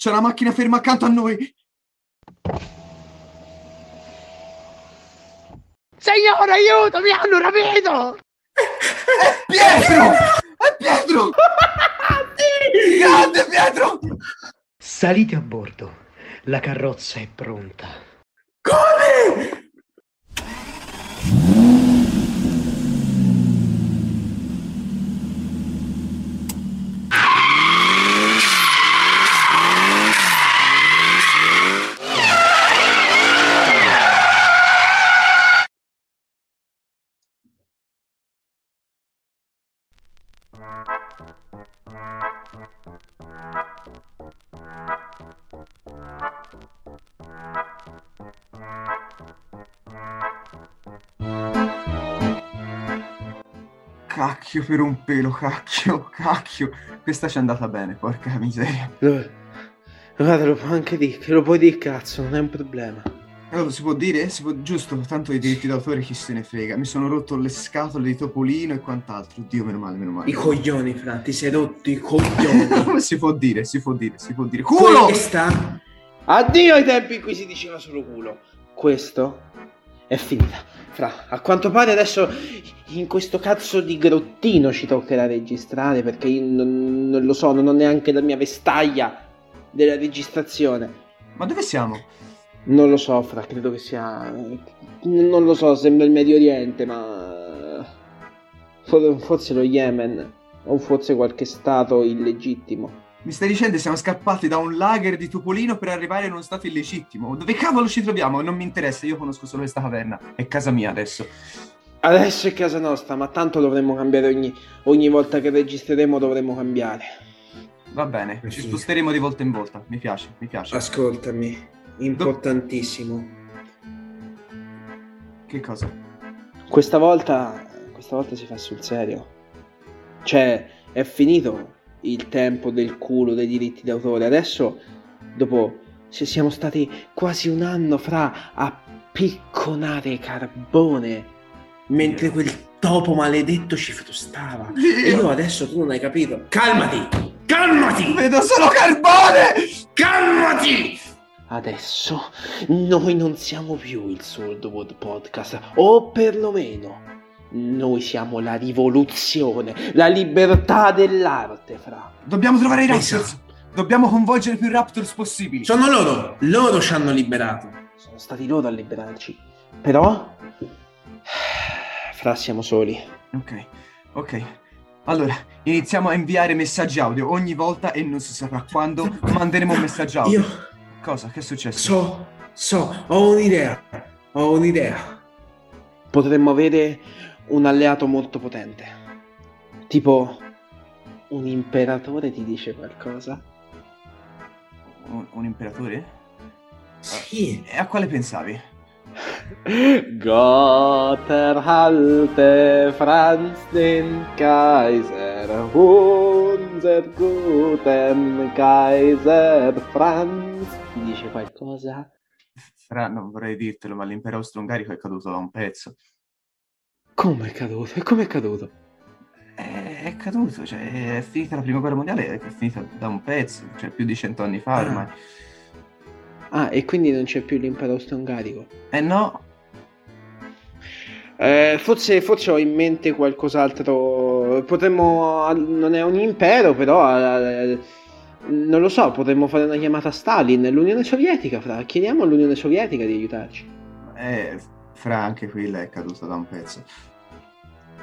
c'è una macchina ferma accanto a noi! Signore, aiuto, mi hanno rapito! È Pietro! È Pietro! sì! Grande Pietro! Salite a bordo. La carrozza è pronta. Corri! Cacchio per un pelo, cacchio, cacchio. Questa ci è andata bene, porca miseria. Lo, guarda, lo puoi anche dire, lo puoi dire cazzo, non è un problema. Allora, si può dire? Si può... Giusto, tanto i diritti d'autore chi se ne frega. Mi sono rotto le scatole di Topolino e quant'altro. Dio, meno male, meno male. I coglioni, Fra, ti sei rotto i coglioni. si può dire, si può dire, si può dire. Culo! Questa... Addio ai tempi in cui si diceva solo culo. Questo è finita. Fra, a quanto pare adesso in questo cazzo di grottino ci toccherà registrare perché io non, non lo so, non ho neanche la mia vestaglia della registrazione. Ma dove siamo? Non lo so, Fra, credo che sia... Non lo so, sembra il Medio Oriente, ma... Forse lo Yemen, o forse qualche stato illegittimo. Mi stai dicendo che siamo scappati da un lager di Topolino per arrivare in uno stato illegittimo? Dove cavolo ci troviamo? Non mi interessa, io conosco solo questa caverna. È casa mia adesso. Adesso è casa nostra, ma tanto dovremmo cambiare ogni, ogni volta che registreremo dovremmo cambiare. Va bene, ci sposteremo di volta in volta. Mi piace, mi piace. Ascoltami, importantissimo. Che cosa? Questa volta, questa volta si fa sul serio. Cioè, è finito il tempo del culo dei diritti d'autore. Adesso, dopo, se siamo stati quasi un anno fra a picconare carbone, mentre quel topo maledetto ci frustava. E io adesso tu non hai capito. Calmati! Calmati! Vedo solo carbone! Calmati! Adesso noi non siamo più il Swordwood Podcast, o perlomeno noi siamo la rivoluzione, la libertà dell'arte, fra. Dobbiamo trovare i. Raptors. Dobbiamo coinvolgere più Raptors possibili. Sono loro, loro ci hanno liberato. Sono stati loro a liberarci. Però, fra siamo soli. Ok, ok. Allora, iniziamo a inviare messaggi audio ogni volta e non si saprà quando manderemo un messaggio audio. Io Cosa? Che è successo? so, so, ho un'idea, ho un'idea. Potremmo avere un alleato molto potente. Tipo, un imperatore ti dice qualcosa? Un, un imperatore? Sì. E a quale pensavi? Gott erhalte Franz den Kaiser, unser guten Kaiser Franz. Ti dice qualcosa? Fra, non vorrei dirtelo, ma l'impero austro-ungarico è caduto da un pezzo. Come è caduto? E come è caduto? È, è caduto, cioè è finita la prima guerra mondiale, è finita da un pezzo, cioè più di cento anni fa Ah. ormai. Ah, e quindi non c'è più l'impero austro-ungarico. Eh no, Eh, forse, forse ho in mente qualcos'altro. Potremmo. Non è un impero, però. non lo so, potremmo fare una chiamata a Stalin, l'Unione Sovietica, fra. Chiediamo all'Unione Sovietica di aiutarci. eh, Fra anche quella è caduta da un pezzo.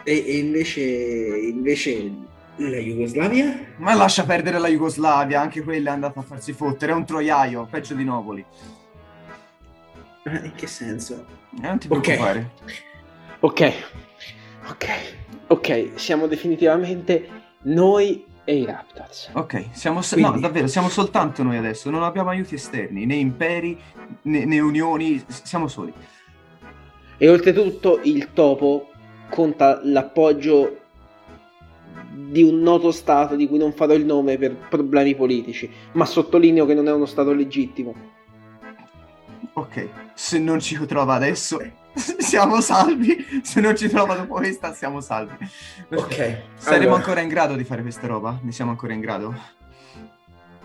E, invece. invece. La Jugoslavia? Ma lascia perdere la Jugoslavia, anche quella è andata a farsi fottere, è un troiaio, peggio di Novoli. Eh, In che senso? Eh, non ti Ok. preoccupare. Ok, ok, ok, siamo definitivamente noi e i Raptors. Ok, siamo se- no, davvero, siamo soltanto noi adesso, non abbiamo aiuti esterni, né imperi, né, né unioni, siamo soli. E oltretutto il topo conta l'appoggio di un noto stato di cui non farò il nome per problemi politici, ma sottolineo che non è uno stato legittimo. Ok, se non ci trova adesso, siamo salvi. Se non ci trova dopo questa, siamo salvi. Ok, Saremo allora- ancora in grado di fare questa roba? Ne siamo ancora in grado?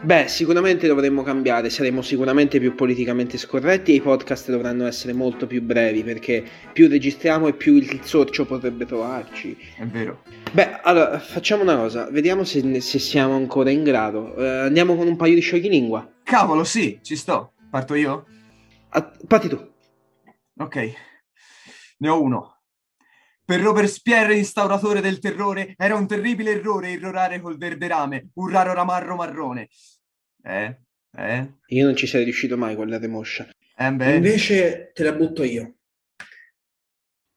Beh, sicuramente dovremmo cambiare, saremo sicuramente più politicamente scorretti e i podcast dovranno essere molto più brevi perché più registriamo e più il sorcio potrebbe trovarci. È vero. Beh, allora facciamo una cosa, vediamo se, se siamo ancora in grado. Eh, andiamo con un paio di scioglilingua. Cavolo, sì, ci sto. Parto io? Ah, parti tu. Ok. Ne ho uno. Per Robespierre, instauratore del terrore, era un terribile errore irrorare col verde rame, un raro ramarro marrone. Eh? Eh? Io non ci sarei riuscito mai con la remoscia. Eh beh. Invece te la butto io.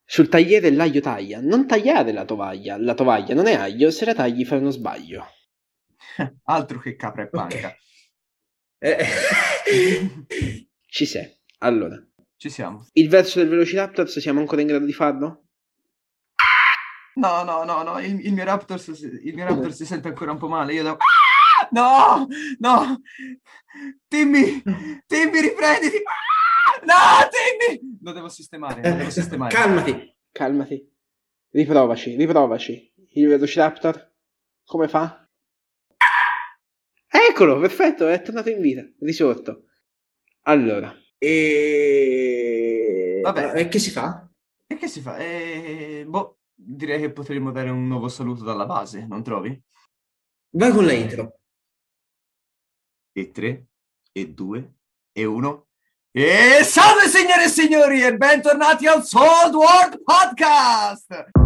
Sul tagliere l'aglio taglia, non tagliare la tovaglia. La tovaglia non è aglio, se la tagli fai uno sbaglio. Altro che capra e panca. Ok. Eh, Ci sei. Allora, Ci siamo. il verso del Velociraptor, se siamo ancora in grado di farlo? No, no, no, no, il, il mio Raptor, si- il mio Raptor si sente ancora un po' male. Io devo... Ah! No, no, Timmy, Timmy, riprenditi. Ah! No, Timmy! Lo devo sistemare, lo devo sistemare. calmati. Calmati. Riprovaci, riprovaci. Il Velociraptor, come fa? Eccolo, perfetto, è tornato in vita, risorto. Allora, E... Vabbè. E che si fa? E che si fa? Eh, boh, direi che potremmo dare un nuovo saluto dalla base, non trovi? Vai con la intro. E tre, e due, e uno. E salve signore e signori e bentornati al Sold World Podcast!